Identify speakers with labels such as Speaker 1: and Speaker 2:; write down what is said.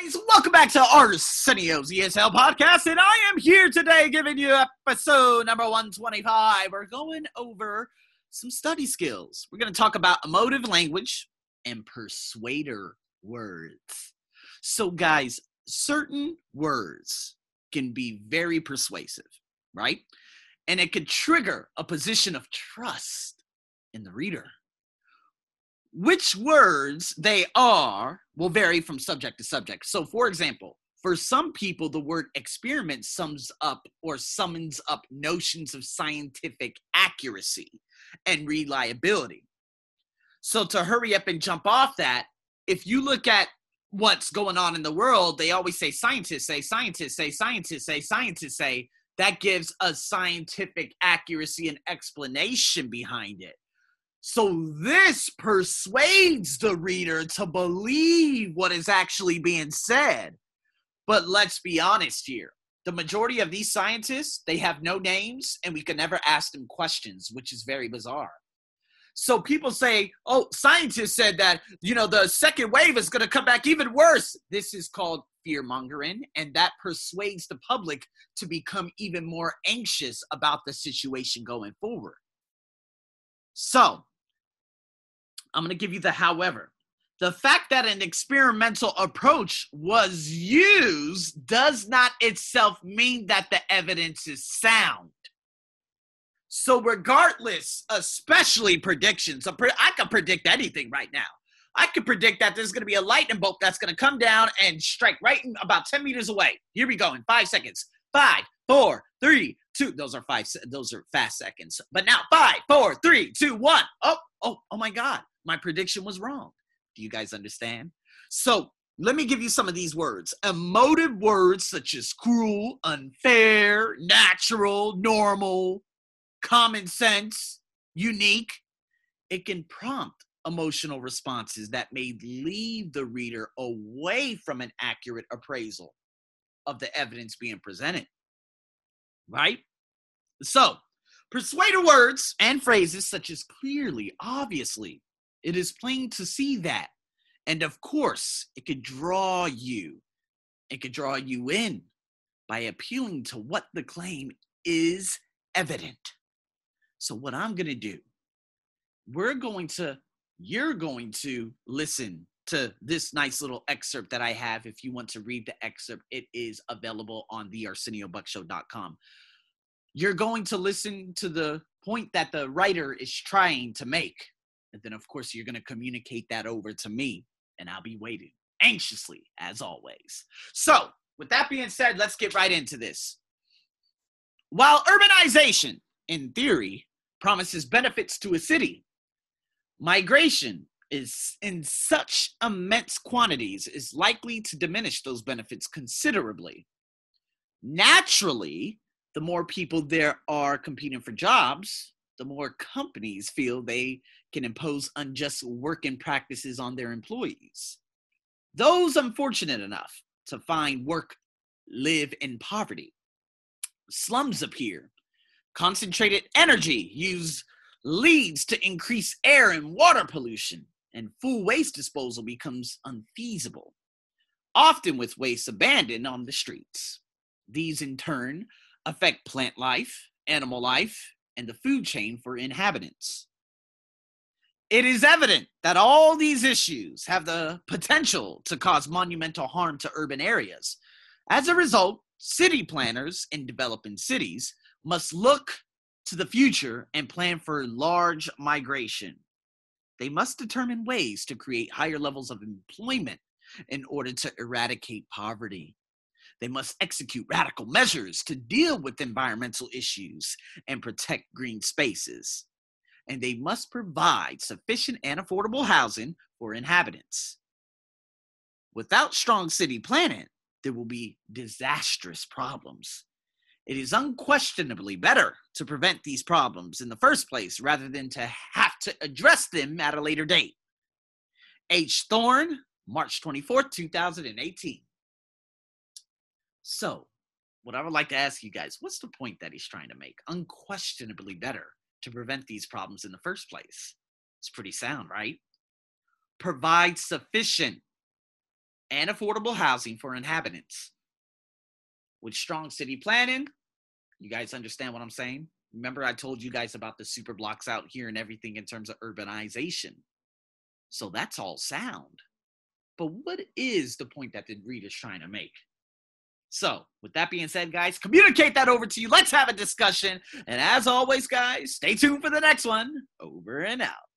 Speaker 1: guys, welcome back to Arsenio's ESL podcast, and I am here today giving you episode number 125. We're going over some study skills. We're going to talk about emotive language and persuader words. So, guys, certain words can be very persuasive, right? And it could trigger a position of trust in the reader. Which words they are will vary from subject to subject. So, for example, for some people, the word experiment sums up or summons up notions of scientific accuracy and reliability. So, to hurry up and jump off that, if you look at what's going on in the world, they always say scientists say, scientists say, scientists say, scientists say. That gives a scientific accuracy and explanation behind it. So this persuades the reader to believe what is actually being said. But let's be honest here. The majority of these scientists, they have no names and we can never ask them questions, which is very bizarre. So people say, oh, scientists said that, you know, the second wave is going to come back even worse. This is called fear mongering, and that persuades the public to become even more anxious about the situation going forward. So I'm going to give you the however. The fact that an experimental approach was used does not itself mean that the evidence is sound. So, regardless, especially predictions, I can predict anything right now. I could predict that there's going to be a lightning bolt that's going to come down and strike right about 10 meters away. Here we go in five seconds. Five, four, three, two. Those are five. Those are fast seconds. But now, five, four, three, two, one. Oh, oh, oh my God! My prediction was wrong. Do you guys understand? So let me give you some of these words. Emotive words such as cruel, unfair, natural, normal, common sense, unique. It can prompt emotional responses that may lead the reader away from an accurate appraisal of the evidence being presented. Right? So, persuader words and phrases such as clearly, obviously, it is plain to see that. And of course, it could draw you, it could draw you in by appealing to what the claim is evident. So, what I'm going to do, we're going to, you're going to listen to this nice little excerpt that I have. If you want to read the excerpt, it is available on thearseniobuckshow.com. You're going to listen to the point that the writer is trying to make. And then, of course, you're going to communicate that over to me, and I'll be waiting anxiously, as always. So, with that being said, let's get right into this. While urbanization, in theory, promises benefits to a city. Migration is in such immense quantities is likely to diminish those benefits considerably. Naturally, the more people there are competing for jobs, the more companies feel they can impose unjust working practices on their employees. Those unfortunate enough to find work live in poverty. Slums appear Concentrated energy used leads to increased air and water pollution, and full waste disposal becomes unfeasible, often with waste abandoned on the streets. These, in turn, affect plant life, animal life, and the food chain for inhabitants. It is evident that all these issues have the potential to cause monumental harm to urban areas. As a result, city planners in developing cities must look to the future and plan for large migration. They must determine ways to create higher levels of employment in order to eradicate poverty. They must execute radical measures to deal with environmental issues and protect green spaces. And they must provide sufficient and affordable housing for inhabitants. Without strong city planning, there will be disastrous problems. It is unquestionably better to prevent these problems in the first place rather than to have to address them at a later date. H. Thorne, March 24th, 2018. So, what I would like to ask you guys what's the point that he's trying to make? Unquestionably better to prevent these problems in the first place. It's pretty sound, right? Provide sufficient and affordable housing for inhabitants. With strong city planning, you guys understand what I'm saying? Remember, I told you guys about the super blocks out here and everything in terms of urbanization. So that's all sound. But what is the point that the reader's trying to make? So, with that being said, guys, communicate that over to you. Let's have a discussion. And as always, guys, stay tuned for the next one. Over and out.